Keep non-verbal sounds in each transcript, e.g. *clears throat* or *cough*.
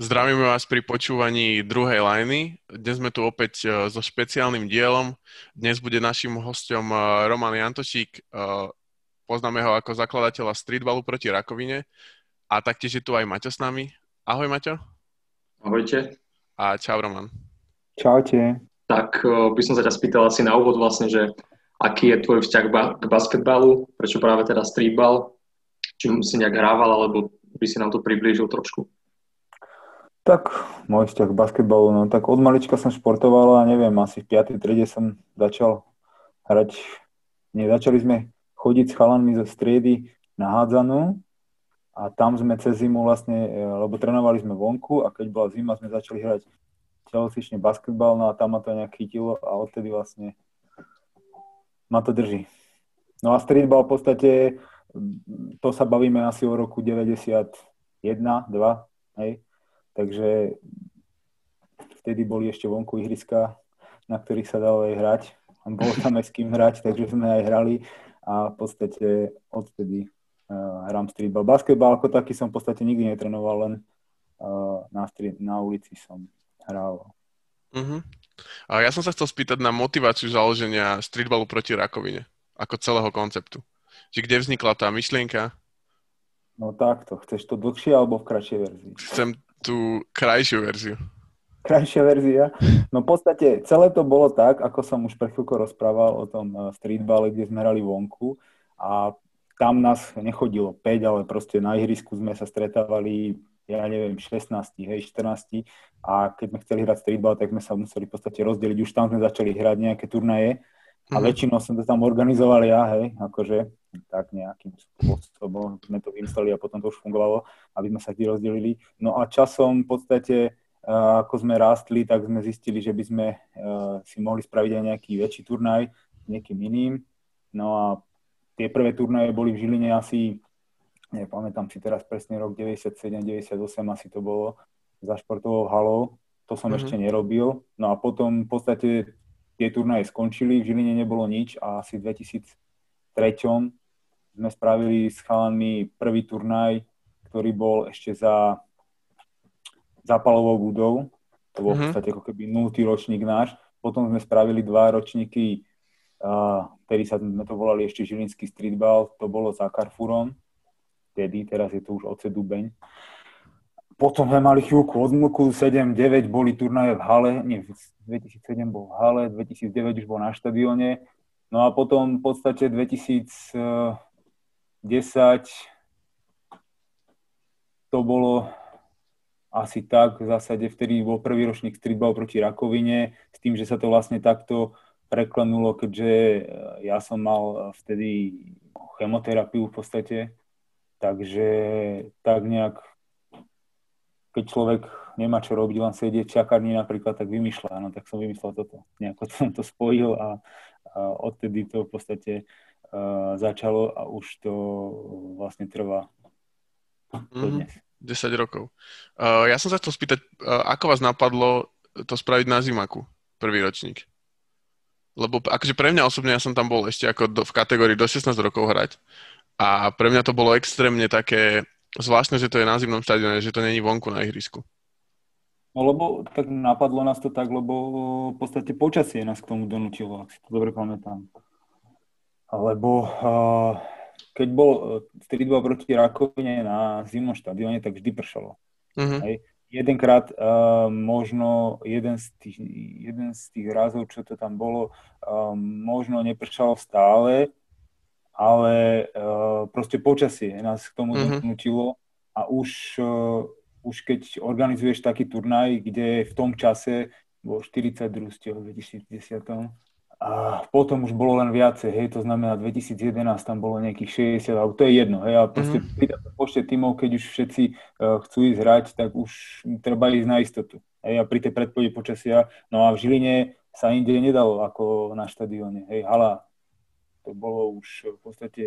Zdravíme vás pri počúvaní druhej lajny. Dnes sme tu opäť e, so špeciálnym dielom. Dnes bude našim hostom e, Roman Jantošík. E, poznáme ho ako zakladateľa streetballu proti rakovine. A taktiež je tu aj Maťo s nami. Ahoj Maťo. Ahojte. A čau Roman. Čaute. Tak by som sa ťa spýtal asi na úvod vlastne, že aký je tvoj vzťah k basketbalu, prečo práve teda streetball, či si nejak hrával, alebo by si nám to priblížil trošku. Tak, môj vzťah k basketbalu, no tak od malička som športoval a neviem, asi v 5. triede som začal hrať, nie, začali sme chodiť s chalanmi zo striedy na hádzanú a tam sme cez zimu vlastne, e, lebo trénovali sme vonku a keď bola zima, sme začali hrať telocvične basketbal, no a tam ma to nejak chytilo a odtedy vlastne ma to drží. No a streetball v podstate, to sa bavíme asi o roku 91, 2, hej, Takže vtedy boli ešte vonku ihriska, na ktorých sa dalo aj hrať. Bolo tam aj s kým hrať, takže sme aj hrali a v podstate odtedy uh, hrám streetball. Basketball ako taký som v podstate nikdy netrenoval, len uh, na, street, na ulici som hral. Uh-huh. A ja som sa chcel spýtať na motiváciu založenia streetballu proti rakovine, ako celého konceptu. Čiže kde vznikla tá myšlienka? No takto, chceš to dlhšie alebo v kratšej verzii? Chcem tú krajšiu verziu. Krajšia verzia. No v podstate celé to bolo tak, ako som už pred chvíľkou rozprával o tom eh, streetballe, kde sme hrali vonku a tam nás nechodilo 5, ale proste na ihrisku sme sa stretávali, ja neviem, 16, hej, 14 a keď sme chceli hrať streetball, tak sme sa museli v podstate rozdeliť. Už tam sme začali hrať nejaké turnaje a mm-hmm. väčšinou som to tam organizoval ja, hej, akože tak nejakým spôsobom sme to vymysleli a potom to už fungovalo, aby sme sa tým rozdelili. No a časom v podstate, uh, ako sme rástli, tak sme zistili, že by sme uh, si mohli spraviť aj nejaký väčší turnaj s niekým iným. No a tie prvé turnaje boli v Žiline asi, nepamätám si teraz presne rok 97-98 asi to bolo, za športovou halou. To som mm-hmm. ešte nerobil. No a potom v podstate tie turnaje skončili, v Žiline nebolo nič a asi v 2003 sme spravili s chalanmi prvý turnaj, ktorý bol ešte za zápalovou budou. To bol mm-hmm. v mhm. podstate ako keby nultý ročník náš. Potom sme spravili dva ročníky, uh, ktorý sa sme to volali ešte Žilinský streetball, to bolo za Carrefourom, vtedy, teraz je to už oce Dubeň. Potom sme mali chvíľku odmlku, 7-9 boli turnaje v hale, nie, 2007 bol v hale, 2009 už bol na štadióne, no a potom v podstate 2000, 10 to bolo asi tak, v zásade vtedy bol prvý ročník streetball proti rakovine, s tým, že sa to vlastne takto preklenulo, keďže eh, ja som mal vtedy chemoterapiu v podstate, takže tak nejak, keď človek nemá čo robiť, len sedieť v čakárni napríklad, tak vymýšľa, no tak som vymyslel toto. Nejako som to spojil a, a odtedy to v podstate uh, začalo a už to vlastne trvá mm, 10 rokov. Uh, ja som sa chcel spýtať, uh, ako vás napadlo to spraviť na Zimaku, prvý ročník? Lebo akože pre mňa osobne, ja som tam bol ešte ako do, v kategórii do 16 rokov hrať a pre mňa to bolo extrémne také zvláštne, že to je na zimnom štadióne, že to není vonku na ihrisku. No lebo tak napadlo nás to tak, lebo v podstate počasie nás k tomu donútilo, ak si to dobre pamätám lebo uh, keď bol streetball proti rakovine na zimnom štadióne, tak vždy pršalo. Uh-huh. Hej. Jedenkrát uh, možno jeden z, tých, jeden z tých razov, čo to tam bolo, uh, možno nepršalo stále, ale uh, proste počasie nás k tomu uh-huh. donútilo a už, uh, už keď organizuješ taký turnaj, kde v tom čase bol 42. 2010, a potom už bolo len viacej, hej, to znamená 2011 tam bolo nejakých 60, alebo to je jedno, hej, ale proste mm-hmm. pri počte tímov, keď už všetci uh, chcú ísť hrať, tak už treba ísť na istotu, hej, a pri tej predpovedi počasia, no a v Žiline sa inde nedalo ako na štadióne, hej, hala, to bolo už v podstate,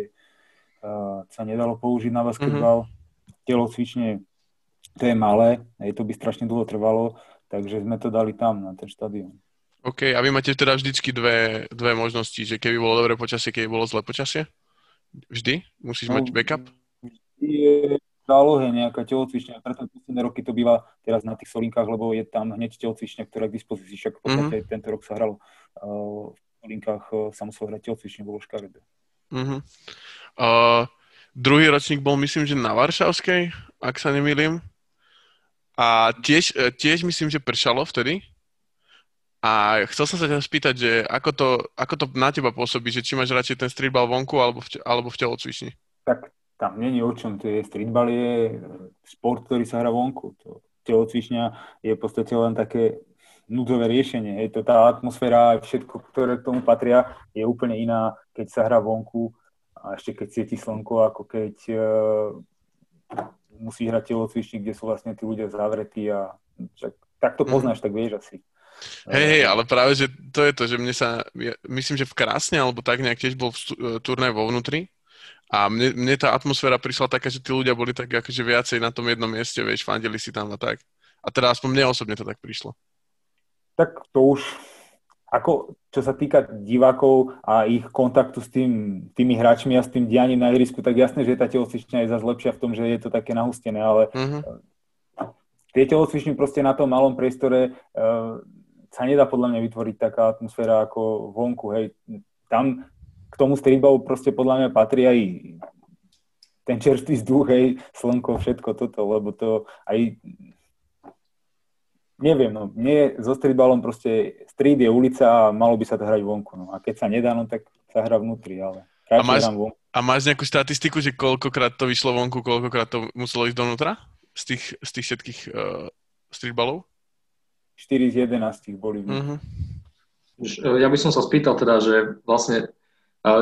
uh, sa nedalo použiť na basketbal, mm-hmm. telocvične, to je malé, hej, to by strašne dlho trvalo, takže sme to dali tam, na ten štadión. OK, a vy máte teda vždycky dve, dve možnosti, že keby bolo dobré počasie, keby bolo zlé počasie? Vždy? Musíš no, mať backup? Je, zálohe nejaká telocvičňa, preto posledné roky to býva teraz na tých solinkách, lebo je tam hneď telocvičňa, ktorá je k dispozícii, však v podstate mm-hmm. tento rok sa hralo uh, v solinkách uh, sa muselo hrať telocvične, bolo škaredé. Mm-hmm. Uh, druhý ročník bol, myslím, že na Varšavskej, ak sa nemýlim. A tiež, e, tiež myslím, že pršalo vtedy. A chcel som sa ťa spýtať, že ako to, ako to na teba pôsobí, že či máš radšej ten streetball vonku alebo v, alebo v telocvični? Tak tam není o čom, to je streetball je šport, ktorý sa hrá vonku. To, telocvičňa je v podstate len také núdzové riešenie. To tá atmosféra a všetko, ktoré k tomu patria, je úplne iná, keď sa hrá vonku a ešte keď svieti slnko, ako keď uh, musí hrať telocvičník, kde sú vlastne tí ľudia zavretí a však, tak to mhm. poznáš, tak vieš asi. Hej, hej, ale práve, že to je to, že mne sa, ja myslím, že v Krásne, alebo tak nejak tiež bol e, turnaj vo vnútri a mne, mne tá atmosféra prišla taká, že tí ľudia boli tak akože viacej na tom jednom mieste, vieš, fandili si tam a tak. A teda aspoň mne osobne to tak prišlo. Tak to už ako čo sa týka divákov a ich kontaktu s tým, tými hráčmi a s tým dianím na ihrisku, tak jasné, že tá telocvičňa je zase lepšia v tom, že je to také nahustené, ale uh-huh. tie telocvične proste na tom malom priestore uh, sa nedá podľa mňa vytvoriť taká atmosféra ako vonku, hej. Tam k tomu streetballu proste podľa mňa patrí aj ten čerstvý vzduch, hej, slnko, všetko toto, lebo to aj neviem, no, mne so streetballom proste street je ulica a malo by sa to hrať vonku, no. A keď sa nedá, no tak sa hrá vnútri, ale a máš, a máš nejakú statistiku, že koľkokrát to vyšlo vonku, koľkokrát to muselo ísť donútra? Z tých, z tých všetkých uh, streetballov? 4 z 11 boli. Uh-huh. Ja by som sa spýtal teda, že vlastne,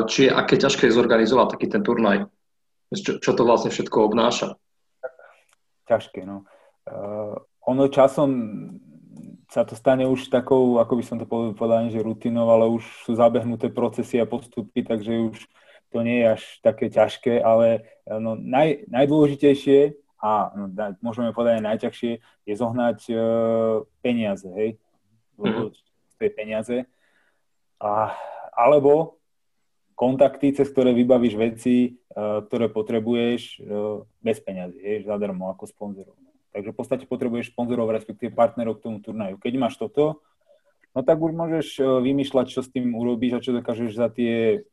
či je aké ťažké je zorganizovať taký ten turnaj? Čo, čo to vlastne všetko obnáša? Ťažké, no. Uh, ono časom sa to stane už takou, ako by som to povedal, že rutinou, ale už sú zabehnuté procesy a postupy, takže už to nie je až také ťažké, ale no, naj, najdôležitejšie a no, môžeme povedať aj najťažšie je zohnať uh, peniaze, hej, lebo mm-hmm. to je peniaze. A, alebo kontakty, cez ktoré vybavíš veci, uh, ktoré potrebuješ uh, bez peniazy, hej, zadarmo ako sponzorov. Takže v podstate potrebuješ sponzorov, respektíve partnerov k tomu turnaju. Keď máš toto, no tak už môžeš e, vymýšľať, čo s tým urobíš a čo dokážeš za tie,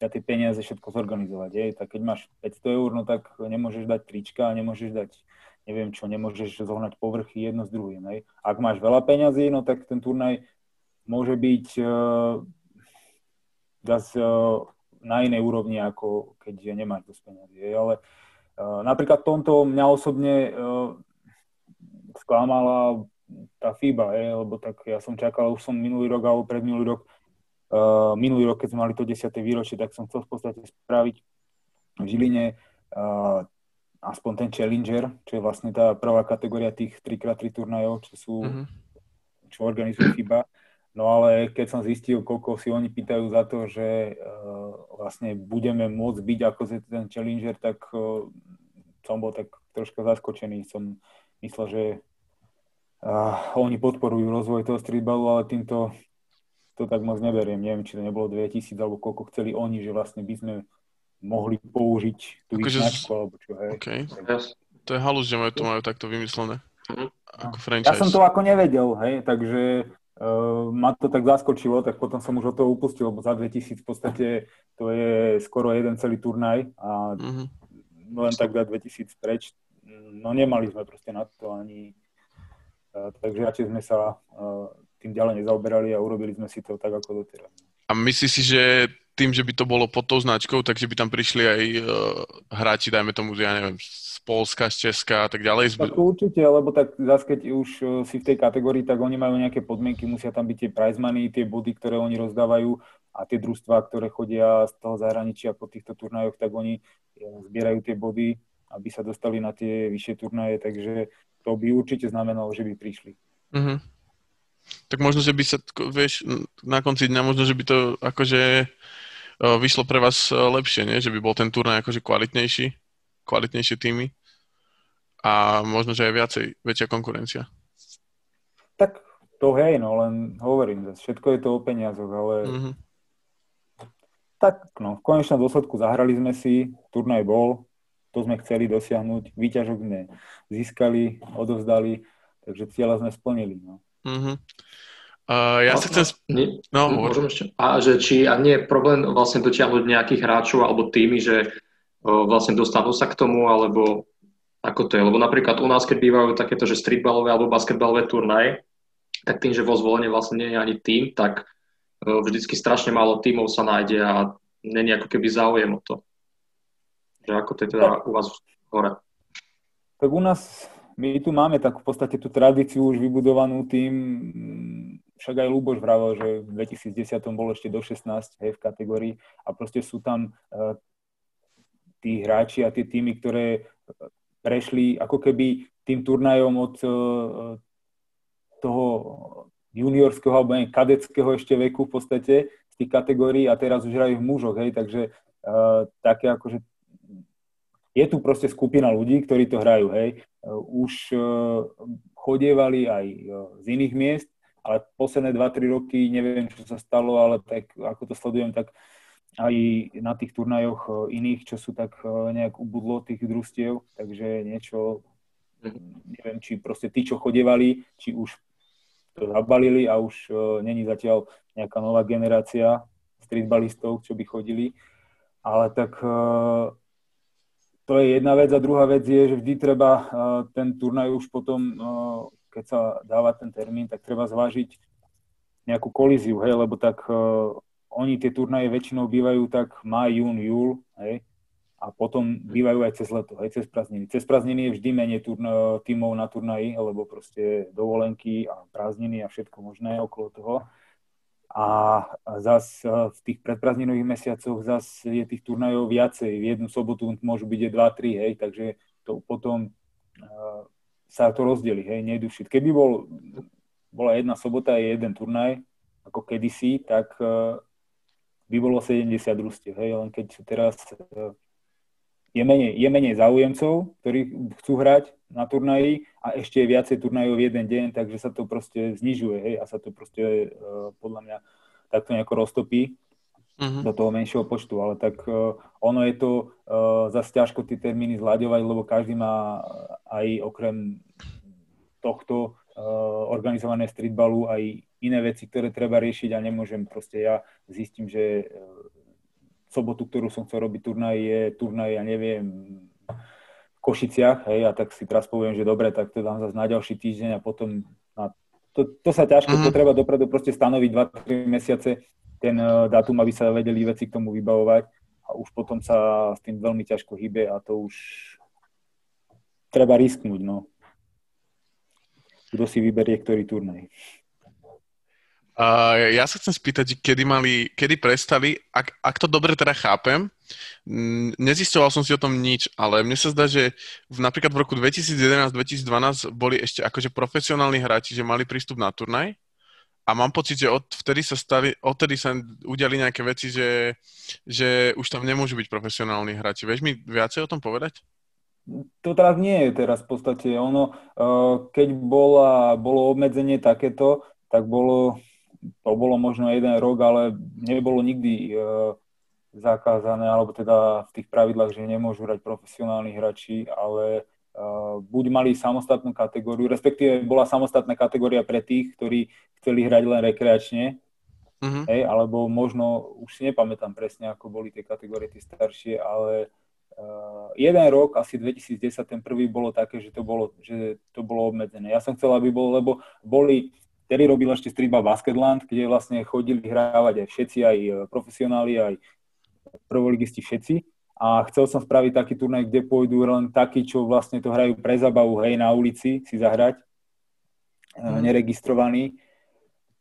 za tie peniaze všetko zorganizovať. Je. Tak keď máš 500 eur, no tak nemôžeš dať trička, nemôžeš dať neviem čo, nemôžeš zohnať povrchy jedno s druhým. Hej. Ak máš veľa peňazí, no tak ten turnaj môže byť uh, zase uh, na inej úrovni, ako keď nemáš dosť peniazí. Hej. Ale napríklad tomto mňa osobne eh, sklamala tá FIBA, je, lebo tak ja som čakal, už som minulý rok alebo predminulý rok, uh, minulý rok, keď sme mali to 10. výročie, tak som chcel v podstate spraviť v Žiline uh, aspoň ten Challenger, čo je vlastne tá prvá kategória tých 3x3 turnajov, čo sú, uh-huh. čo organizuje FIBA. No ale keď som zistil, koľko si oni pýtajú za to, že uh, vlastne budeme môcť byť ako ten Challenger, tak uh, som bol tak troška zaskočený. Som myslel, že uh, oni podporujú rozvoj toho streetballu, ale týmto to tak moc neberiem. Neviem, či to nebolo 2000 alebo koľko chceli oni, že vlastne by sme mohli použiť tú akože značku, alebo čo, hej. Okay. To je halus, že majú to majú takto vymyslené. Mhm. Ako franchise. Ja som to ako nevedel, hej, takže ma to tak zaskočilo, tak potom som už od toho upustil, lebo za 2000 v podstate to je skoro jeden celý turnaj a uh-huh. len tak za 2000 preč, no nemali sme proste na to ani, uh, takže radšej sme sa uh, tým ďalej nezaoberali a urobili sme si to tak ako doteraz. A myslíš si, že tým, že by to bolo pod tou značkou, takže by tam prišli aj uh, hráči, dajme tomu, ja neviem, Polska, z Česka a tak ďalej? Tak určite, lebo tak zase keď už e, si v tej kategórii, tak oni majú nejaké podmienky, musia tam byť tie prize money, tie body, ktoré oni rozdávajú a tie družstvá, ktoré chodia z toho zahraničia po týchto turnajoch, tak oni e, zbierajú tie body, aby sa dostali na tie vyššie turnaje, takže to by určite znamenalo, že by prišli. Mm-hmm. Tak možno, že by sa, vieš, na konci dňa možno, že by to akože vyšlo pre vás lepšie, nie? Že by bol ten turnaj akože kvalitnejší? kvalitnejšie týmy a možno, že aj viacej, väčšia konkurencia. Tak to hej, no len hovorím, všetko je to o peniazoch, ale mm-hmm. tak no, v konečnom dôsledku zahrali sme si, turnaj bol, to sme chceli dosiahnuť, výťažok sme získali, odovzdali, takže cieľa sme splnili. No. Uh-huh. Uh, ja no, sa chcem... Nie, no, môžem ešte. A že či a nie je problém vlastne dotiahnuť nejakých hráčov alebo týmy, že uh, vlastne dostanú sa k tomu, alebo ako to je. Lebo napríklad u nás, keď bývajú takéto, že streetballové alebo basketballové turnaje, tak tým, že vo zvolenie vlastne nie je ani tým, tak uh, vždycky strašne málo tímov sa nájde a není ako keby záujem o to. Že ako to je teda u vás hore? Tak u nás, my tu máme tak v podstate tú tradíciu už vybudovanú tým, však aj Luboš vravel, že v 2010 bol ešte do 16 hej, v kategórii a proste sú tam uh, tí hráči a tie týmy, ktoré prešli ako keby tým turnajom od uh, toho juniorského alebo neviem, kadeckého ešte veku v podstate z tých kategórií a teraz už hrajú v mužoch, hej, takže uh, také akože je tu proste skupina ľudí, ktorí to hrajú, hej. Už chodievali aj z iných miest, ale posledné 2-3 roky neviem, čo sa stalo, ale tak ako to sledujem, tak aj na tých turnajoch iných, čo sú tak nejak ubudlo tých družstiev, takže niečo, neviem, či proste tí, čo chodievali, či už to zabalili a už není zatiaľ nejaká nová generácia streetballistov, čo by chodili. Ale tak to je jedna vec a druhá vec je, že vždy treba ten turnaj už potom, keď sa dáva ten termín, tak treba zvážiť nejakú kolíziu, hej, lebo tak uh, oni tie turnaje väčšinou bývajú tak maj, jún, júl, hej, a potom bývajú aj cez leto, hej, cez prázdniny. Cez prázdniny je vždy menej turn- tímov na turnaji, lebo proste dovolenky a prázdniny a všetko možné okolo toho a zas e, v tých predprazninových mesiacoch zas je tých turnajov viacej. V jednu sobotu môžu byť aj 2-3, hej, takže to potom sa to rozdeli, hej, nejdu všetky. Keby bol, bola jedna sobota a jeden turnaj, ako kedysi, tak uh, by bolo 70 družstiev, hej, len keď teraz uh, je menej, je menej záujemcov, ktorí chcú hrať na turnaji a ešte je viacej turnajov v jeden deň, takže sa to proste znižuje hej, a sa to proste uh, podľa mňa takto nejako roztopí uh-huh. do toho menšieho počtu, ale tak uh, ono je to uh, zase ťažko tie termíny zľaďovať, lebo každý má aj okrem tohto uh, organizované streetballu aj iné veci, ktoré treba riešiť a nemôžem proste ja zistím, že uh, sobotu, ktorú som chcel robiť turnaj, je turnaj, ja neviem, v Košiciach, hej, a tak si teraz poviem, že dobre, tak to dám zase na ďalší týždeň a potom na, to, to sa ťažko, mm-hmm. to treba dopredu proste stanoviť 2-3 mesiace ten uh, dátum, aby sa vedeli veci k tomu vybavovať a už potom sa s tým veľmi ťažko hýbe a to už treba risknúť, no. Kto si vyberie ktorý turnaj. Uh, ja sa chcem spýtať, kedy mali, kedy prestali, ak, ak to dobre teda chápem, nezistoval som si o tom nič, ale mne sa zdá, že v, napríklad v roku 2011-2012 boli ešte akože profesionálni hráči, že mali prístup na turnaj a mám pocit, že od vtedy sa stali, odtedy sa udiali nejaké veci, že, že už tam nemôžu byť profesionálni hráči. Vieš mi viacej o tom povedať? To teraz nie je teraz v podstate. Ono, keď bola, bolo obmedzenie takéto, tak bolo to bolo možno jeden rok, ale nebolo nikdy e, zakázané, alebo teda v tých pravidlách, že nemôžu hrať profesionálni hráči, ale buď mali samostatnú kategóriu, respektíve bola samostatná kategória pre tých, ktorí chceli hrať len rekreačne, uh-huh. hej, alebo možno, už si nepamätám presne, ako boli tie kategórie tie staršie, ale uh, jeden rok, asi 2010, ten prvý bolo také, že to bolo, že to bolo obmedzené. Ja som chcel, aby bolo, lebo boli vtedy robil ešte Streetball Basketland, kde vlastne chodili hrávať aj všetci, aj profesionáli, aj prvoligisti všetci. A chcel som spraviť taký turnaj, kde pôjdu len takí, čo vlastne to hrajú pre zabavu, hej, na ulici si zahrať, mm. neregistrovaní.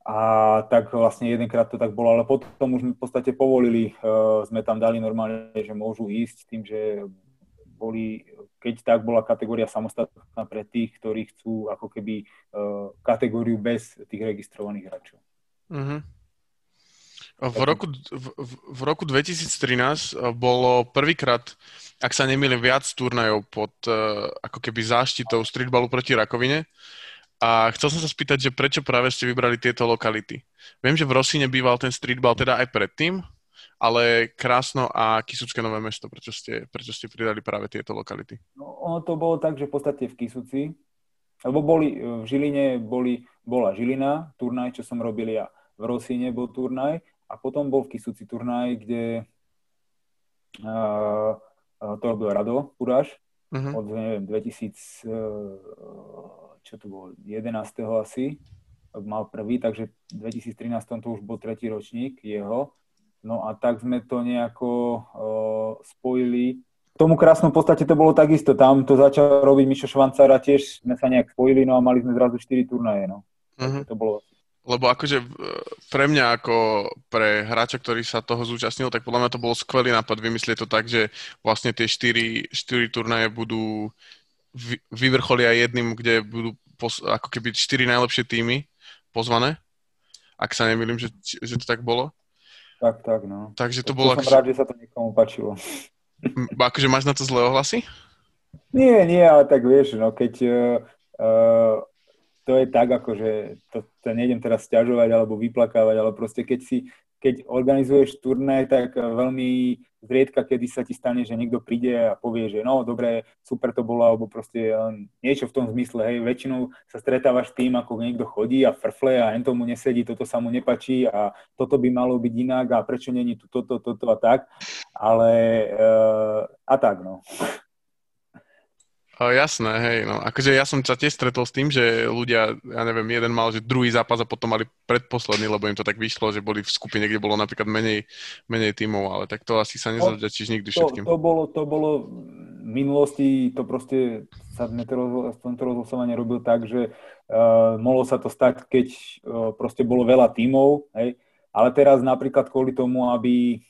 A tak vlastne jedenkrát to tak bolo, ale potom už v podstate povolili, uh, sme tam dali normálne, že môžu ísť tým, že boli keď tak bola kategória samostatná pre tých, ktorí chcú ako keby uh, kategóriu bez tých registrovaných hráčov. Uh-huh. V roku, v, v roku 2013 eh, bolo prvýkrát, ak sa nemýlim, viac turnajov pod uh, ako keby záštitou streetballu proti rakovine. A chcel som sa spýtať, že prečo práve ste vybrali tieto lokality. Viem, že v Rosine býval ten streetball teda aj predtým, ale Krásno a Kisucké Nové mesto, prečo ste, prečo ste pridali práve tieto lokality? No, ono to bolo tak, že v podstate v Kisuci, lebo boli v Žiline, boli, bola Žilina, turnaj, čo som robil ja. V Rosíne bol turnaj a potom bol v Kisuci turnaj, kde uh, to robil Rado Kuráš uh-huh. od neviem, 2000, čo to bolo, 11. asi, mal prvý, takže v 2013 to už bol tretí ročník jeho. No a tak sme to nejako uh, spojili. V tomu krásnom podstate to bolo takisto. Tam to začal robiť Mišo Švancara, tiež sme sa nejak spojili, no a mali sme zrazu 4 turnaje, no. Uh-huh. To bolo lebo akože pre mňa ako pre hráča, ktorý sa toho zúčastnil, tak podľa mňa to bol skvelý nápad vymyslieť to tak, že vlastne tie 4, 4 turnaje budú vyvrcholia jedným, kde budú pos, ako keby 4 najlepšie týmy pozvané, ak sa nemýlim, že, že to tak bolo. Tak, tak, no. Takže to, to bolo... Som akože... rád, že sa to niekomu páčilo. Akože máš na to zlé ohlasy? Nie, nie, ale tak vieš, no keď uh, to je tak, akože to, to nejdem teraz stiažovať alebo vyplakávať, ale proste keď si keď organizuješ turné, tak veľmi zriedka, kedy sa ti stane, že niekto príde a povie, že no, dobre, super to bolo, alebo proste niečo v tom zmysle, hej, väčšinou sa stretávaš tým, ako niekto chodí a frfle a hen tomu nesedí, toto sa mu nepačí a toto by malo byť inak a prečo není tu toto, toto a tak, ale uh, a tak, no. O, jasné, hej, no. Akože ja som sa tiež stretol s tým, že ľudia, ja neviem, jeden mal, že druhý zápas a potom mali predposledný, lebo im to tak vyšlo, že boli v skupine, kde bolo napríklad menej, menej tímov, ale tak to asi sa no, nezavďačíš nikdy všetkým. To, to, bolo, to bolo v minulosti, to proste sa tento rozhlasovanie robil tak, že uh, mohlo sa to stať, keď uh, proste bolo veľa tímov, hej, ale teraz napríklad kvôli tomu, aby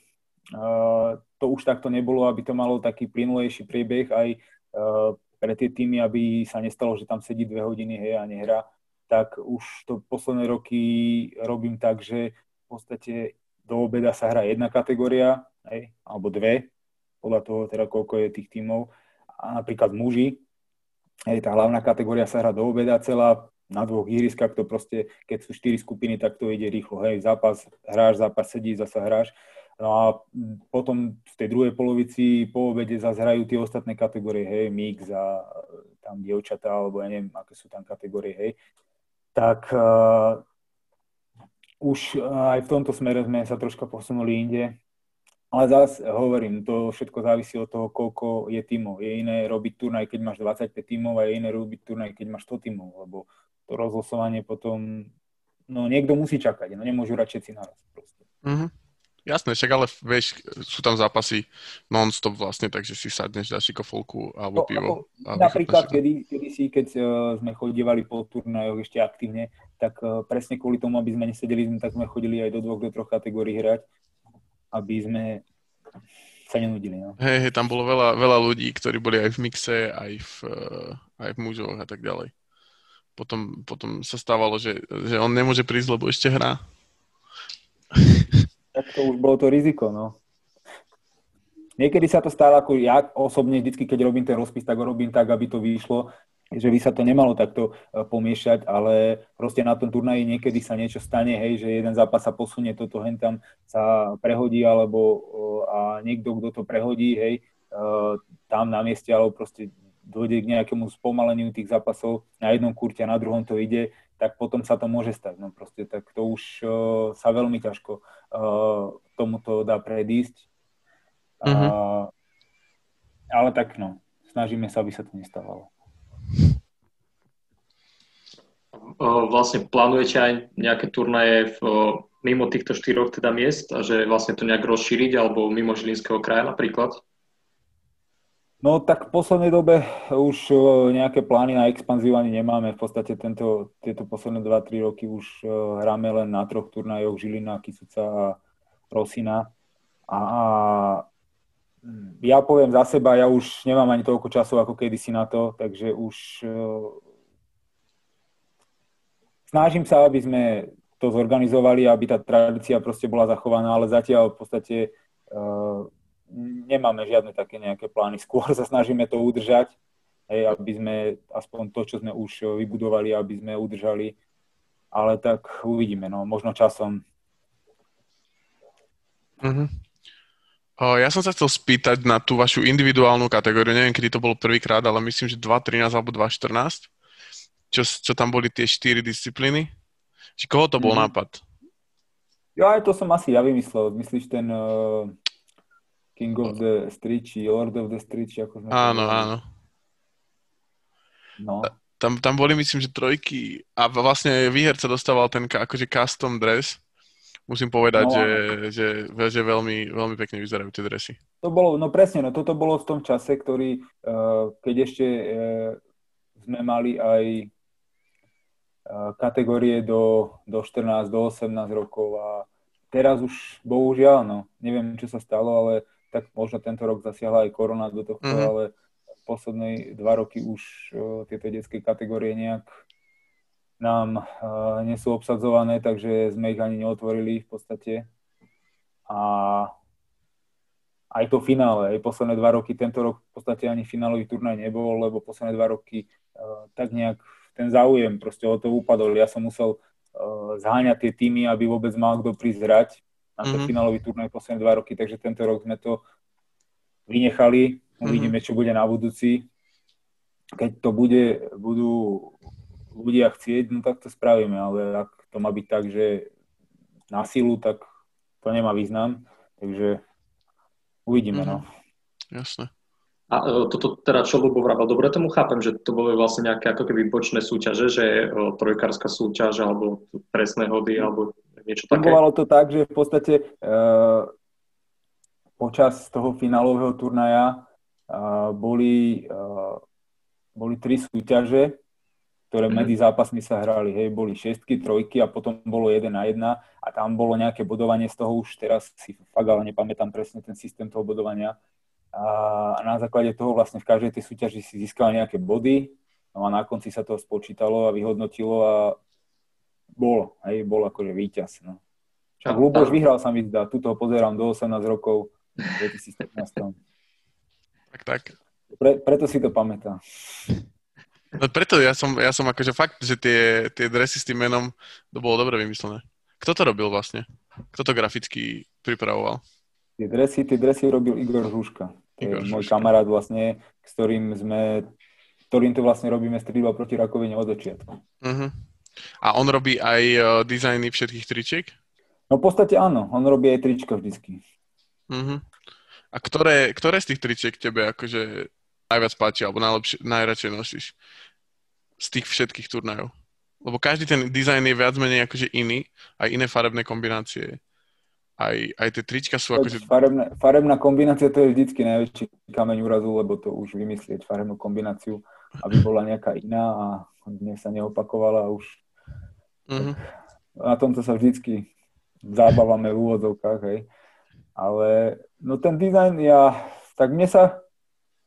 uh, to už takto nebolo, aby to malo taký plynulejší priebeh aj uh, pre tie týmy, aby sa nestalo, že tam sedí dve hodiny hej, a nehra, tak už to posledné roky robím tak, že v podstate do obeda sa hrá jedna kategória, hej, alebo dve, podľa toho teda koľko je tých tímov. A napríklad muži, hej, tá hlavná kategória sa hrá do obeda celá, na dvoch ihriskách to proste, keď sú štyri skupiny, tak to ide rýchlo. Hej, zápas hráš, zápas sedí, zasa hráš. No a potom v tej druhej polovici po obede zase hrajú tie ostatné kategórie, hej, mix a tam dievčatá, alebo ja neviem, aké sú tam kategórie, hej. Tak uh, už aj v tomto smere sme sa troška posunuli inde. Ale zase hovorím, to všetko závisí od toho, koľko je tímov. Je iné robiť turnaj, keď máš 25 tímov a je iné robiť turnaj, keď máš 100 tímov, lebo to rozlosovanie potom, no niekto musí čakať, no nemôžu hrať všetci naraz proste. Mm-hmm. Jasné, však ale vieš, sú tam zápasy non-stop vlastne, takže si sadneš, dáš si kofolku alebo no, pivo. A napríklad, kedy, kedy si, keď uh, sme chodívali po turnajoch ešte aktívne, tak uh, presne kvôli tomu, aby sme nesedeli, tak sme chodili aj do dvoch, do troch kategórií hrať, aby sme sa nenudili. No. Hej, hej, tam bolo veľa, veľa ľudí, ktorí boli aj v mixe, aj v, uh, aj v mužoch a tak ďalej. Potom, potom sa stávalo, že, že on nemôže prísť, lebo ešte hrá. *laughs* To už bolo to riziko, no. Niekedy sa to stalo, ako ja osobne vždycky, keď robím ten rozpis, tak ho robím tak, aby to vyšlo, že by sa to nemalo takto e, pomiešať, ale proste na tom turnaji niekedy sa niečo stane, hej, že jeden zápas sa posunie, toto hen tam sa prehodí, alebo a niekto, kto to prehodí, hej, e, tam na mieste, alebo proste dojde k nejakému spomaleniu tých zápasov, na jednom kurte na druhom to ide, tak potom sa to môže stať. No proste, tak to už uh, sa veľmi ťažko uh, tomuto dá predísť. Mm-hmm. Uh, ale tak no, snažíme sa, aby sa to nestávalo. Vlastne plánujete aj nejaké turnaje v, mimo týchto štyroch teda miest a že vlastne to nejak rozšíriť alebo mimo Žilinského kraja napríklad? No tak v poslednej dobe už nejaké plány na expanziu ani nemáme. V podstate tento, tieto posledné 2-3 roky už hráme len na troch turnajoch Žilina, Kisuca a Rosina. A, a ja poviem za seba, ja už nemám ani toľko času ako kedysi na to, takže už snažím sa, aby sme to zorganizovali, aby tá tradícia proste bola zachovaná, ale zatiaľ v podstate nemáme žiadne také nejaké plány. Skôr sa snažíme to udržať, hej, aby sme aspoň to, čo sme už vybudovali, aby sme udržali. Ale tak uvidíme, no, možno časom Uh-huh. Ja som sa chcel spýtať na tú vašu individuálnu kategóriu, neviem, kedy to bolo prvýkrát, ale myslím, že 2.13 alebo 2.14, čo, čo tam boli tie štyri disciplíny. Či koho to bol mm-hmm. nápad? Jo, aj to som asi ja vymyslel. Myslíš ten uh, King of the Street, či Lord of the Street, či ako sme Áno, áno. No. Tam, tam boli, myslím, že trojky a vlastne výherca dostával ten akože custom dress. Musím povedať, no, že, že, že veľmi, veľmi pekne vyzerajú tie dresy. To bolo, no presne, no toto bolo v tom čase, ktorý, uh, keď ešte uh, sme mali aj uh, kategórie do, do 14, do 18 rokov a teraz už bohužiaľ, no, neviem, čo sa stalo, ale tak možno tento rok zasiahla aj korona do tohto, mm-hmm. ale posledné dva roky už uh, tieto detské kategórie nejak nám uh, nie sú obsadzované, takže sme ich ani neotvorili v podstate. A aj to finále, aj posledné dva roky, tento rok v podstate ani finálový turnaj nebol, lebo posledné dva roky uh, tak nejak ten záujem proste o to upadol. Ja som musel uh, zháňať tie týmy, aby vôbec mal kto prísť hrať na ten mm-hmm. finálový turnaj posledné dva roky, takže tento rok sme to vynechali Uvidíme, čo bude na budúci. Keď to bude, budú ľudia chcieť, no tak to spravíme, ale ak to má byť tak, že na silu, tak to nemá význam. Takže uvidíme, mm-hmm. no. Mhm. Jasné. A e, toto teda, čo Lubo vravel, dobre tomu chápem, že to boli vlastne nejaké ako keby bočné súťaže, že e, trojkárska súťaž alebo presné hody alebo niečo také? Fungovalo to tak, že v podstate e, počas toho finálového turnaja boli, boli tri súťaže, ktoré mm-hmm. medzi zápasmi sa hrali. Hej, boli šestky, trojky a potom bolo jeden na jedna a tam bolo nejaké bodovanie, z toho už teraz si fakt ale nepamätám presne ten systém toho bodovania. A na základe toho vlastne v každej tej súťaži si získal nejaké body, no a na konci sa to spočítalo a vyhodnotilo a bol, hej, bol akože víťaz. No. Však Luboš vyhral sa mi zdá, tuto pozerám do 18 rokov v 2015. Tak, tak. Pre, preto si to pamätá. No preto ja som, ja som akože fakt, že tie, tie dresy s tým menom, to bolo dobre vymyslené. Kto to robil vlastne? Kto to graficky pripravoval? Tie dresy, tie dresy robil Igor Žuška. To Igor je môj kamarát vlastne, s ktorým sme, ktorým to vlastne robíme strídba proti rakovine od začiatku. Uh-huh. A on robí aj uh, dizajny všetkých tričiek? No v podstate áno, on robí aj trička vždycky. Uh-huh. A ktoré, ktoré z tých tričiek tebe akože najviac páči, alebo najlepšie, najradšej nosíš z tých všetkých turnajov? Lebo každý ten dizajn je viac menej akože iný, aj iné farebné kombinácie. Aj, aj tie trička sú akože... Farebná, farebná kombinácia to je vždycky najväčší kameň úrazu, lebo to už vymyslieť farebnú kombináciu, aby bola nejaká iná a dnes sa neopakovala už. Mm-hmm. Na tomto sa vždycky zábavame v úvodzovkách, hej. Ale no ten dizajn, ja, tak mne sa,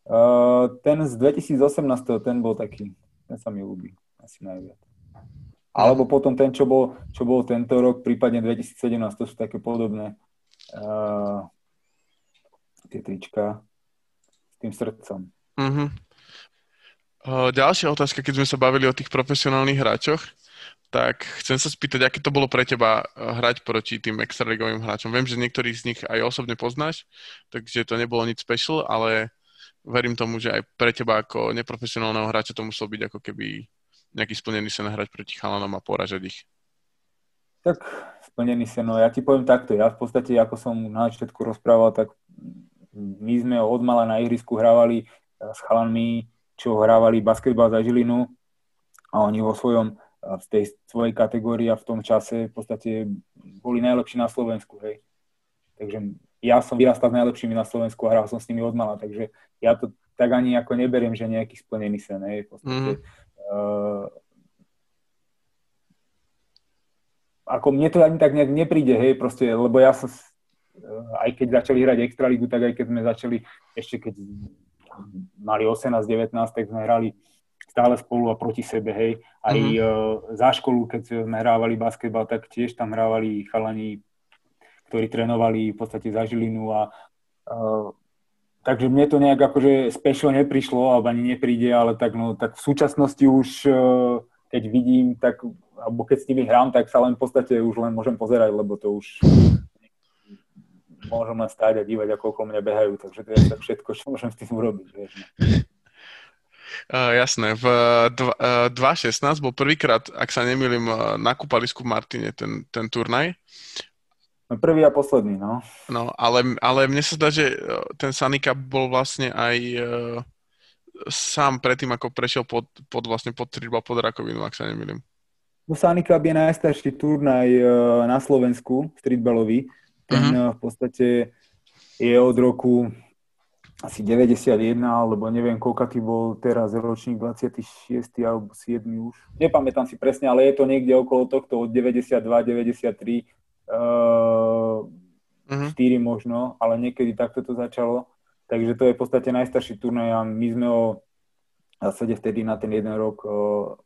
uh, ten z 2018, ten bol taký, ten sa mi ľúbi asi najviac. Alebo potom ten, čo bol, čo bol tento rok, prípadne 2017, to sú také podobné uh, tie trička s tým srdcom. Uh-huh. Ďalšia otázka, keď sme sa bavili o tých profesionálnych hráčoch, tak chcem sa spýtať, aké to bolo pre teba eh, hrať proti tým extraligovým hráčom. Viem, že niektorých z nich aj osobne poznáš, takže to nebolo nič special, ale verím tomu, že aj pre teba ako neprofesionálneho hráča to muselo byť ako keby nejaký splnený sen hrať proti chalanom a poražať ich. Tak splnený sen, no ja ti poviem takto, ja v podstate, ako som na začiatku rozprával, tak my sme od mala na ihrisku hrávali eh, s chalanmi, čo hrávali basketbal za Žilinu a oni vo svojom v tej svojej kategórii a v tom čase v podstate boli najlepší na Slovensku, hej. Takže ja som vyrastal s najlepšími na Slovensku a hral som s nimi od mala, takže ja to tak ani ako neberiem, že nejaký splnený sen, hej. V podstate, mm. uh, ako mne to ani tak nejak nepríde, hej, proste, lebo ja som, uh, aj keď začali hrať Extraligu, tak aj keď sme začali, ešte keď mali 18-19, tak sme hrali stále spolu a proti sebe, hej. Aj mm-hmm. uh, za školu, keď sme hrávali basketbal, tak tiež tam hrávali chalani, ktorí trénovali v podstate za Žilinu a uh, takže mne to nejak akože special neprišlo, alebo ani nepríde, ale tak, no, tak v súčasnosti už uh, keď vidím, tak, alebo keď s nimi hrám, tak sa len v podstate už len môžem pozerať, lebo to už môžem len stáť a dívať, ako okolo mňa behajú, takže to je tak všetko, čo môžem s tým urobiť. Vieš. Uh, *laughs* jasné. V uh, 2.16 bol prvýkrát, ak sa nemýlim, na kúpalisku v Martine ten, ten turnaj. No, prvý a posledný, no. No, ale, ale mne sa zdá, že ten Sanika bol vlastne aj uh, sám predtým, ako prešiel pod, pod vlastne pod triba, pod rakovinu, ak sa nemýlim. No Cup je najstarší turnaj uh, na Slovensku, streetballový. Ten uh-huh. v podstate je od roku asi 91, alebo neviem, koľka bol teraz ročník 26. alebo 7 už. Nepamätám si presne, ale je to niekde okolo tohto od 92, 93, uh, uh-huh. 4 možno, ale niekedy takto to začalo. Takže to je v podstate najstarší turnaj a my sme ho v zásade vtedy na ten jeden rok uh,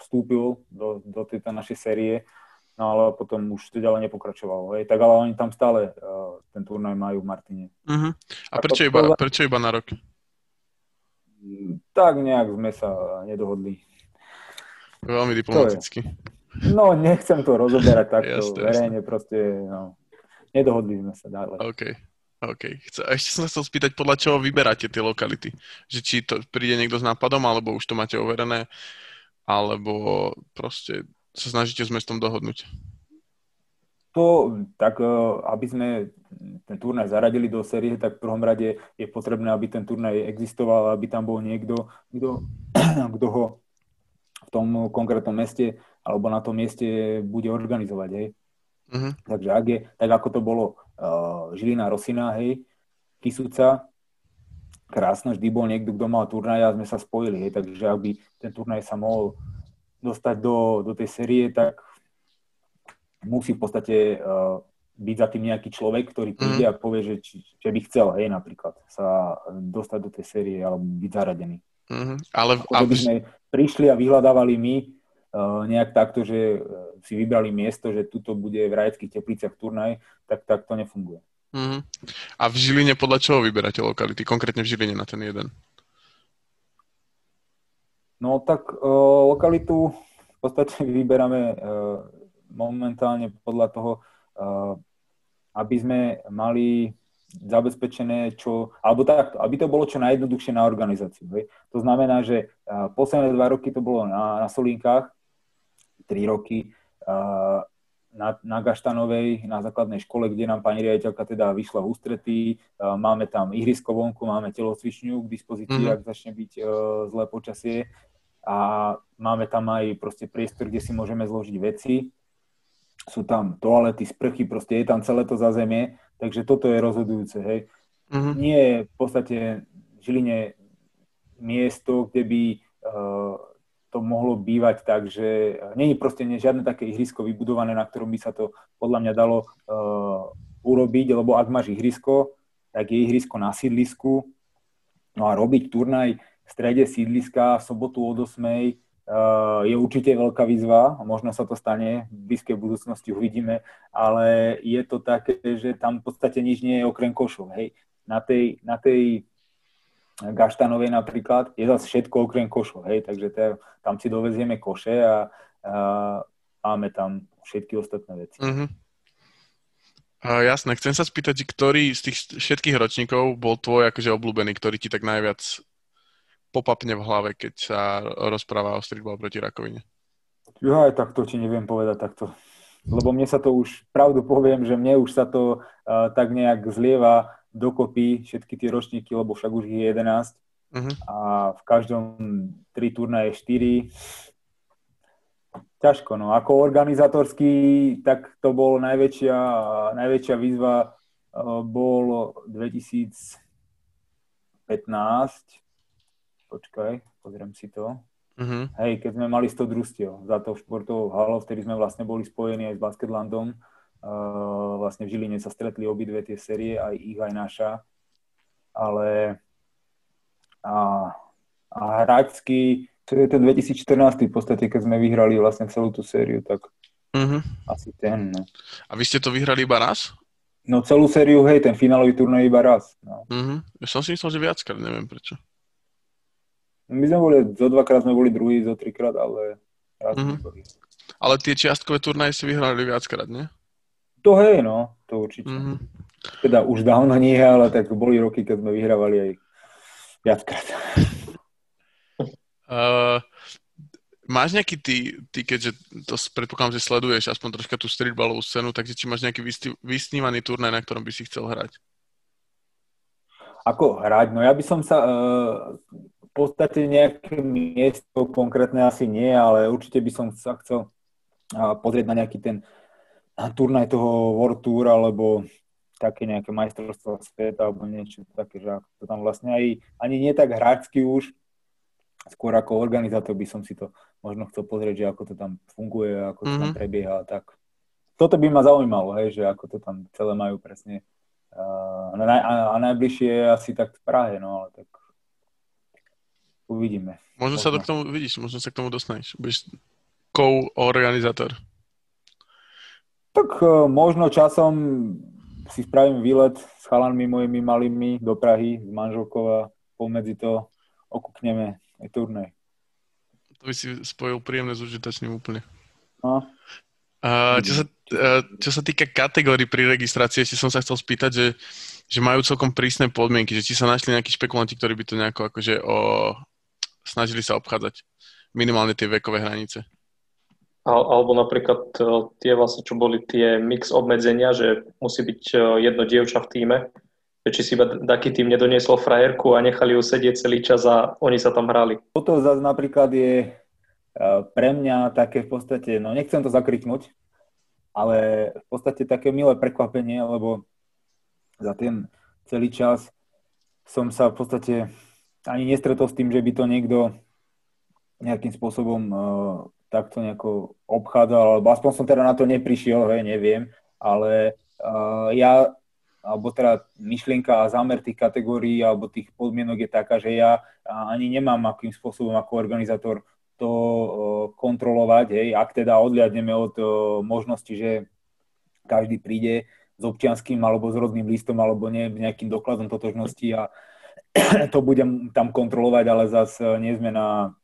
vstúpil do, do tejto našej série no ale potom už to ďalej nepokračovalo. Hej. Tak ale oni tam stále uh, ten turnaj majú v Martine. Uh-huh. A prečo, iba, prečo iba na rok? Tak nejak sme sa nedohodli. Veľmi diplomaticky. No, nechcem to rozoberať *laughs* takto jasne, verejne, jasne. proste, no, nedohodli sme sa ďalej. OK. OK. Chce, ešte som sa chcel spýtať, podľa čoho vyberáte tie lokality? Že či to príde niekto s nápadom, alebo už to máte overené, alebo proste sa snažíte s mestom dohodnúť? To, tak e, aby sme ten turnaj zaradili do série, tak v prvom rade je potrebné, aby ten turnaj existoval, aby tam bol niekto, kto, *clears throat* kto ho v tom konkrétnom meste alebo na tom mieste bude organizovať, hej. Uh-huh. Takže ak je, tak ako to bolo uh, Žilina Rosina, hej, Kisúca, krásne, vždy bol niekto, kto mal turnaj a sme sa spojili, hej, takže aby ten turnaj sa mohol dostať do, do tej série, tak musí v podstate uh, byť za tým nejaký človek, ktorý príde mm. a povie, že, či, že by chcel, hej, napríklad, sa dostať do tej série alebo byť zaradený. Mm-hmm. Ale, Ako, ale... sme prišli a vyhľadávali my uh, nejak takto, že uh, si vybrali miesto, že tuto bude v Rajeckých tepliciach turnaj, tak, tak to nefunguje. Mm-hmm. A v Žiline podľa čoho vyberáte lokality? Konkrétne v Žiline na ten jeden? No tak uh, lokalitu v podstate vyberáme uh, momentálne podľa toho, uh, aby sme mali zabezpečené čo, alebo takto, aby to bolo čo najjednoduchšie na organizáciu. Hej. To znamená, že uh, posledné dva roky to bolo na, na Solinkách, tri roky uh, na, na Gaštanovej, na základnej škole, kde nám pani riaditeľka teda vyšla v ústretí. Uh, máme tam ihrisko vonku, máme telocvičňu k dispozícii, mm-hmm. ak začne byť uh, zlé počasie a máme tam aj proste priestor, kde si môžeme zložiť veci. Sú tam toalety, sprchy, proste je tam celé to zázemie, takže toto je rozhodujúce, hej. Mm-hmm. Nie je v podstate v Žiline miesto, kde by uh, to mohlo bývať tak, že není proste nie, žiadne také ihrisko vybudované, na ktorom by sa to podľa mňa dalo uh, urobiť, lebo ak máš ihrisko, tak je ihrisko na sídlisku, no a robiť turnaj strede sídliska v sobotu od 8 eh, je určite veľká výzva, možno sa to stane, v blízkej budúcnosti uvidíme, ale je to také, že tam v podstate nič nie je okrem košov, hej. Na tej, na tej Gaštanovej napríklad je zase všetko okrem košov, hej, takže to, tam si dovezieme koše a, a máme tam všetky ostatné veci. Mm-hmm. Uh, jasné, chcem sa spýtať, ktorý z tých všetkých ročníkov bol tvoj akože obľúbený, ktorý ti tak najviac popapne v hlave, keď sa rozpráva o streetball proti rakovine? Ja aj takto ti neviem povedať takto. Lebo mne sa to už, pravdu poviem, že mne už sa to uh, tak nejak zlieva dokopy všetky tie ročníky, lebo však už je 11 uh-huh. a v každom tri turnaje 4. Ťažko, no. Ako organizátorský, tak to bol najväčšia, najväčšia výzva uh, bol 2015, počkaj, pozriem si to. Uh-huh. Hej, keď sme mali 100 družstiev za to športovou halou, vtedy sme vlastne boli spojení aj s Basketlandom. Uh, vlastne v Žiline sa stretli obidve tie série, aj ich, aj naša. Ale a, a hráčsky, to je ten 2014 v podstate, keď sme vyhrali vlastne celú tú sériu, tak uh-huh. asi ten. No. A vy ste to vyhrali iba raz? No celú sériu, hej, ten finálový turnaj iba raz. No. Uh-huh. Ja som si myslel, že viackrát, neviem prečo. My sme boli, zo dvakrát sme boli druhý, zo trikrát, ale raz mm-hmm. Ale tie čiastkové turnaje si vyhrali viackrát, nie? To hej, no, to určite. Mm-hmm. Teda už dávno nie, ale tak boli roky, keď sme vyhrávali aj viackrát. Uh, *laughs* máš nejaký ty, ty, keďže to predpokladám, že sleduješ aspoň troška tú streetballovú scénu, takže či máš nejaký vysnívaný turnaj, na ktorom by si chcel hrať? Ako hrať? No ja by som sa uh, v podstate nejaké miesto konkrétne asi nie, ale určite by som sa chcel pozrieť na nejaký ten turnaj toho World Tour alebo také nejaké majstrovstvo sveta alebo niečo také, že to tam vlastne aj ani nie tak hráčsky už, skôr ako organizátor by som si to možno chcel pozrieť, že ako to tam funguje, ako to mm-hmm. tam mhm. prebieha a tak. Toto by ma zaujímalo, hej, že ako to tam celé majú presne. Uh, a, a, a najbližšie je asi tak v Prahe, no ale tak uvidíme. Možno, sa to k tomu, vidíš, možno sa k tomu dostaneš. Budeš co-organizátor. Tak uh, možno časom si spravím výlet s chalanmi mojimi malými do Prahy, z Manželkova, pomedzi to okúkneme aj turnej. To by si spojil príjemné s užitočným úplne. No. A čo, sa, čo sa týka kategórií pri registrácii, ešte som sa chcel spýtať, že, že majú celkom prísne podmienky, že či sa našli nejakí špekulanti, ktorí by to nejako akože o, snažili sa obchádzať minimálne tie vekové hranice alebo napríklad e, tie vlastne, čo boli tie mix obmedzenia, že musí byť e, jedno dievča v týme, že či si iba taký tým nedoniesol frajerku a nechali ju sedieť celý čas a oni sa tam hrali. Toto zase napríklad je e, pre mňa také v podstate, no nechcem to zakriknúť, ale v podstate také milé prekvapenie, lebo za ten celý čas som sa v podstate ani nestretol s tým, že by to niekto nejakým spôsobom takto nejako obchádzal, alebo aspoň som teda na to neprišiel, hej, neviem, ale uh, ja, alebo teda myšlienka a zámer tých kategórií alebo tých podmienok je taká, že ja ani nemám akým spôsobom ako organizátor to uh, kontrolovať, hej, ak teda odliadneme od uh, možnosti, že každý príde s občianským alebo s rodným listom alebo ne, nejakým dokladom totožnosti a to budem tam kontrolovať, ale zase nie sme na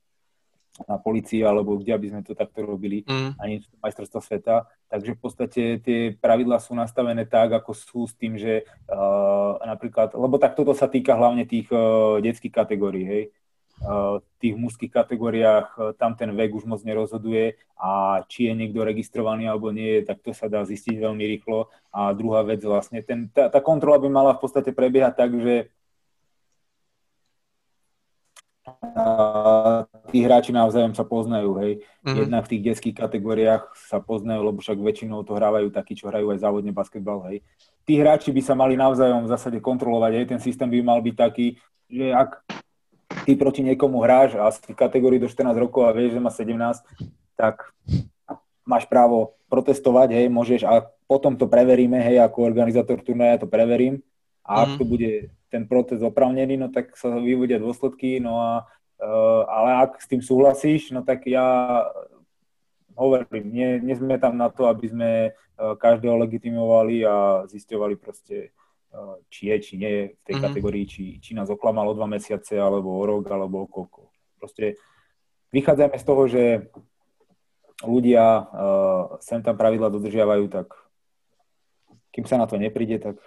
na policii alebo kde, aby sme to takto robili, mm. ani majstrovstva sveta. Takže v podstate tie pravidlá sú nastavené tak, ako sú s tým, že uh, napríklad, lebo tak toto sa týka hlavne tých uh, detských kategórií, hej. Uh, v tých mužských kategóriách uh, tam ten vek už moc nerozhoduje a či je niekto registrovaný alebo nie, tak to sa dá zistiť veľmi rýchlo. A druhá vec vlastne, ten, tá, tá kontrola by mala v podstate prebiehať tak, že tí hráči navzájom sa poznajú, hej. Mm-hmm. Jednak v tých detských kategóriách sa poznajú, lebo však väčšinou to hrávajú takí, čo hrajú aj závodne basketbal, hej. Tí hráči by sa mali navzájom v zásade kontrolovať, hej. Ten systém by mal byť taký, že ak ty proti niekomu hráš a si v kategórii do 14 rokov a vieš, že má 17, tak máš právo protestovať, hej, môžeš a potom to preveríme, hej, ako organizátor turnaja to preverím a ak mm. bude ten protest opravnený, no tak sa vyvodia dôsledky, no a uh, ale ak s tým súhlasíš, no tak ja hovorím, nie, nie sme tam na to, aby sme uh, každého legitimovali a zisťovali proste, uh, či je, či nie je v tej mm-hmm. kategórii, či, či nás oklamalo dva mesiace, alebo o rok, alebo o koľko. Proste vychádzame z toho, že ľudia uh, sem tam pravidla dodržiavajú, tak kým sa na to nepríde, tak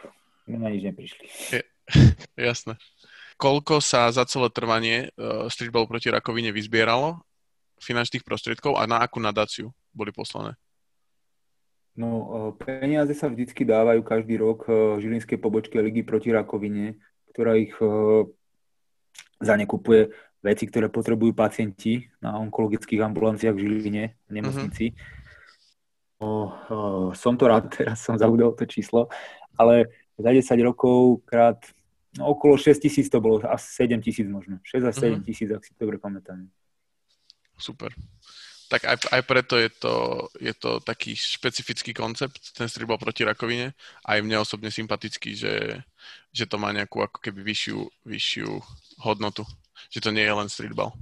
my na nič neprišli. Je, *laughs* jasné. Koľko sa za celé trvanie uh, streetballu proti rakovine vyzbieralo finančných prostriedkov a na akú nadáciu boli poslané? No, peniaze sa vždycky dávajú každý rok Žilinskej pobočke Ligy proti rakovine, ktorá ich za ne kupuje veci, ktoré potrebujú pacienti na onkologických ambulanciách v Žiline, v nemocnici. Uh-huh. O, o, som to rád, *laughs* teraz som zabudol to číslo, ale za 10 rokov krát no, okolo 6 tisíc to bolo, asi 7 tisíc možno. 6 až 7 mm-hmm. tisíc, ak si dobre pamätám. Super. Tak aj, aj preto je to, je to taký špecifický koncept, ten streetball proti rakovine. Aj mne osobne sympatický, že, že to má nejakú ako keby vyššiu, vyššiu hodnotu. Že to nie je len streetball.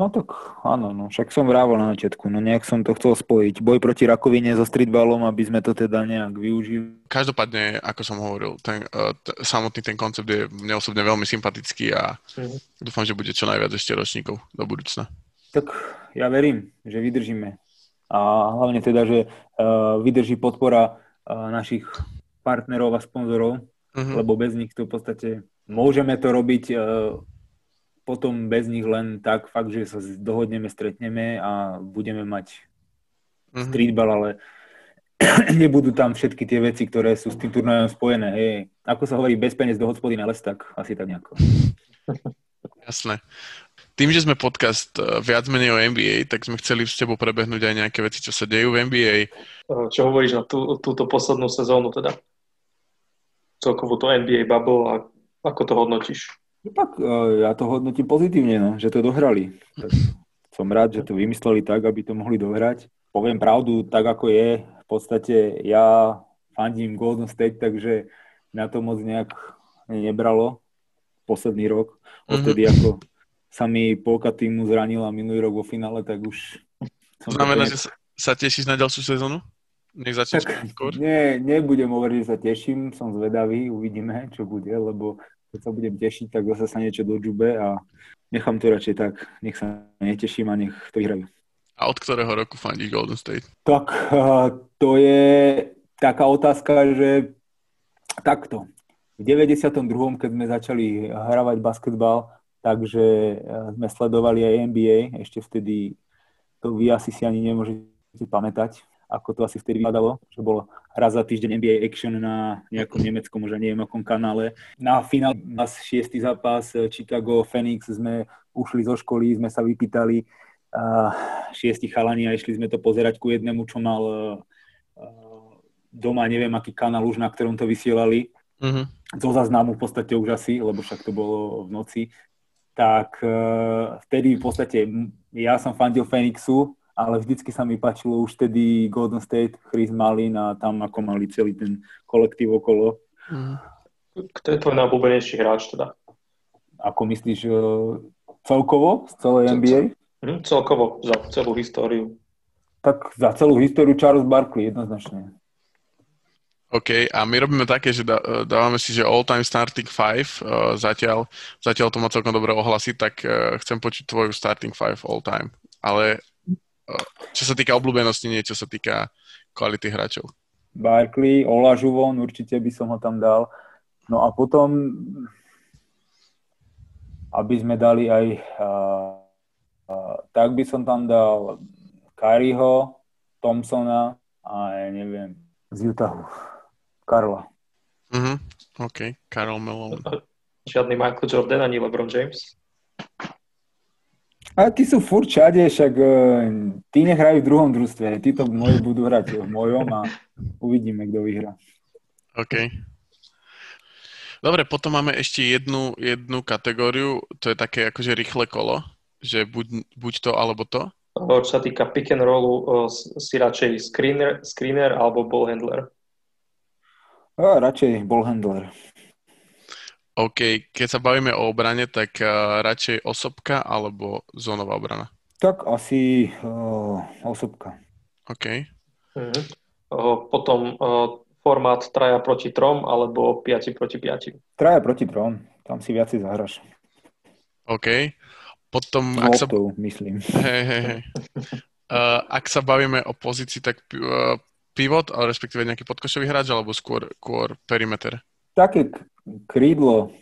No tak áno, no však som vrával na začiatku, no nejak som to chcel spojiť. Boj proti rakovine so streetballom, aby sme to teda nejak využili. Každopádne, ako som hovoril, ten, uh, t- samotný ten koncept je mne osobne veľmi sympatický a mm. dúfam, že bude čo najviac ešte ročníkov do budúcna. Tak ja verím, že vydržíme. A hlavne teda, že uh, vydrží podpora našich partnerov a sponzorov, Mhm. lebo bez nich to v podstate môžeme to robiť e, potom bez nich len tak fakt, že sa dohodneme, stretneme a budeme mať Mhm. streetball, ale *clears throat* nebudú tam všetky tie veci, ktoré sú s tým turnajom spojené. Hej. Ako sa hovorí, bez peniaz do hospody na les, tak asi tak nejako. *laughs* Jasné. Tým, že sme podcast eh, viac menej o NBA, tak sme chceli s tebou prebehnúť aj nejaké veci, čo sa dejú v NBA. Eh, Čo hovoríš na tú, túto poslednú sezónu teda? Celkovo to NBA bubble a ako to hodnotíš? No tak e, ja to hodnotím pozitívne, no, že to dohrali. Tak som rád, že to vymysleli tak, aby to mohli dohrať. Poviem pravdu, tak ako je, v podstate ja fandím Golden State, takže na to moc nejak nebralo posledný rok. Odtedy ako sa mi polka týmu zranila minulý rok vo finále, tak už... To znamená, že sa, sa tešíš na ďalšiu sezónu? Nech začne skôr? Nie, nebudem hovoriť, že sa teším, som zvedavý, uvidíme, čo bude, lebo keď sa budem tešiť, tak zase sa niečo dodžube a nechám to radšej tak, nech sa neteším a nech to vyhrajú. A od ktorého roku fandíš Golden State? Tak uh, to je taká otázka, že takto. V 92. keď sme začali hravať basketbal, takže uh, sme sledovali aj NBA, ešte vtedy to vy asi si ani nemôžete pamätať, ako to asi vtedy vypadalo, že bolo raz za týždeň NBA Action na nejakom nemeckom, už neviem akom kanále. Na finál nás šiestý zápas Chicago Phoenix sme ušli zo školy, sme sa vypýtali uh, šiesti chalani a išli sme to pozerať ku jednému, čo mal uh, doma, neviem aký kanál už, na ktorom to vysielali. Uh-huh. Zo záznamu v podstate už asi, lebo však to bolo v noci. Tak uh, vtedy v podstate ja som fandil Phoenixu, ale vždycky sa mi páčilo už vtedy Golden State, Chris Malin a tam ako mali celý ten kolektív okolo. Uh-huh. Kto je tvoj najobľúbenejší hráč teda? Ako myslíš uh, celkovo z celej NBA? Hm, celkovo za celú históriu. Tak za celú históriu Charles Barkley jednoznačne. OK, a my robíme také, že dá, dávame si, že all-time starting five, uh, zatiaľ, zatiaľ to má celkom dobre ohlasy, tak uh, chcem počuť tvoju starting five all-time. Ale uh, čo sa týka obľúbenosti, nie čo sa týka kvality hráčov. Barkley, Ola Žuvon, určite by som ho tam dal. No a potom, aby sme dali aj, uh, uh, tak by som tam dal Kyrieho, Thompsona a ja neviem, z Utahu. Karla. Uh-huh. OK, Karol Malone. Žiadny Michael Jordan ani LeBron James? A tí sú furt všade, však uh, tí nehrajú v druhom družstve, títo moji budú hrať v mojom a uvidíme, kto vyhrá. OK. Dobre, potom máme ešte jednu, jednu kategóriu, to je také akože rýchle kolo, že buď, buď to alebo to. Čo sa týka pick and rollu, si radšej screener, screener alebo ball handler? A radšej ball handler. OK, keď sa bavíme o obrane, tak uh, radšej osobka alebo zónová obrana? Tak asi uh, osobka. OK. Uh-huh. Uh, potom uh, formát traja proti trom alebo 5 proti 5? Traja proti trom, tam si viacej zahraš. OK. Potom, ak sa... myslím. Hej, hej, hej. Uh, *laughs* ak sa bavíme o pozícii, tak uh, pivot, ale respektíve nejaký podkošový hráč, alebo skôr, skôr perimeter? Také krídlo.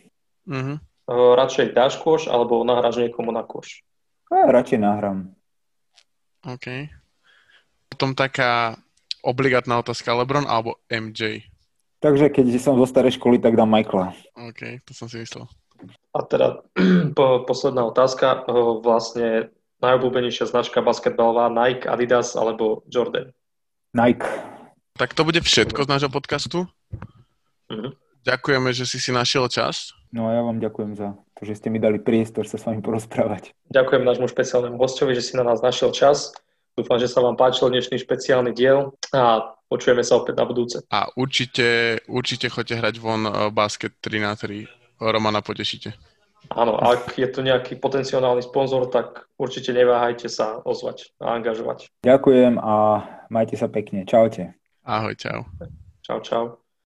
Uh-huh. Uh, radšej dáš koš, alebo nahráš niekomu na koš? A radšej nahrám. OK. Potom taká obligátna otázka, LeBron alebo MJ? Takže keď som zo starej školy, tak dám Michaela. OK, to som si myslel. A teda *clears throat* po, posledná otázka, vlastne najobľúbenejšia značka basketbalová Nike, Adidas alebo Jordan? Nike. Tak to bude všetko z nášho podcastu. Uh-huh. Ďakujeme, že si si našiel čas. No a ja vám ďakujem za to, že ste mi dali priestor sa s vami porozprávať. Ďakujem nášmu špeciálnemu hostovi, že si na nás našiel čas. Dúfam, že sa vám páčil dnešný špeciálny diel a počujeme sa opäť na budúce. A určite, určite choďte hrať von basket 3 na 3 Romana potešíte. Áno, ak je tu nejaký potenciálny sponzor, tak určite neváhajte sa ozvať a angažovať. Ďakujem a majte sa pekne. Čaute. Ahoj, čau. Čau, čau.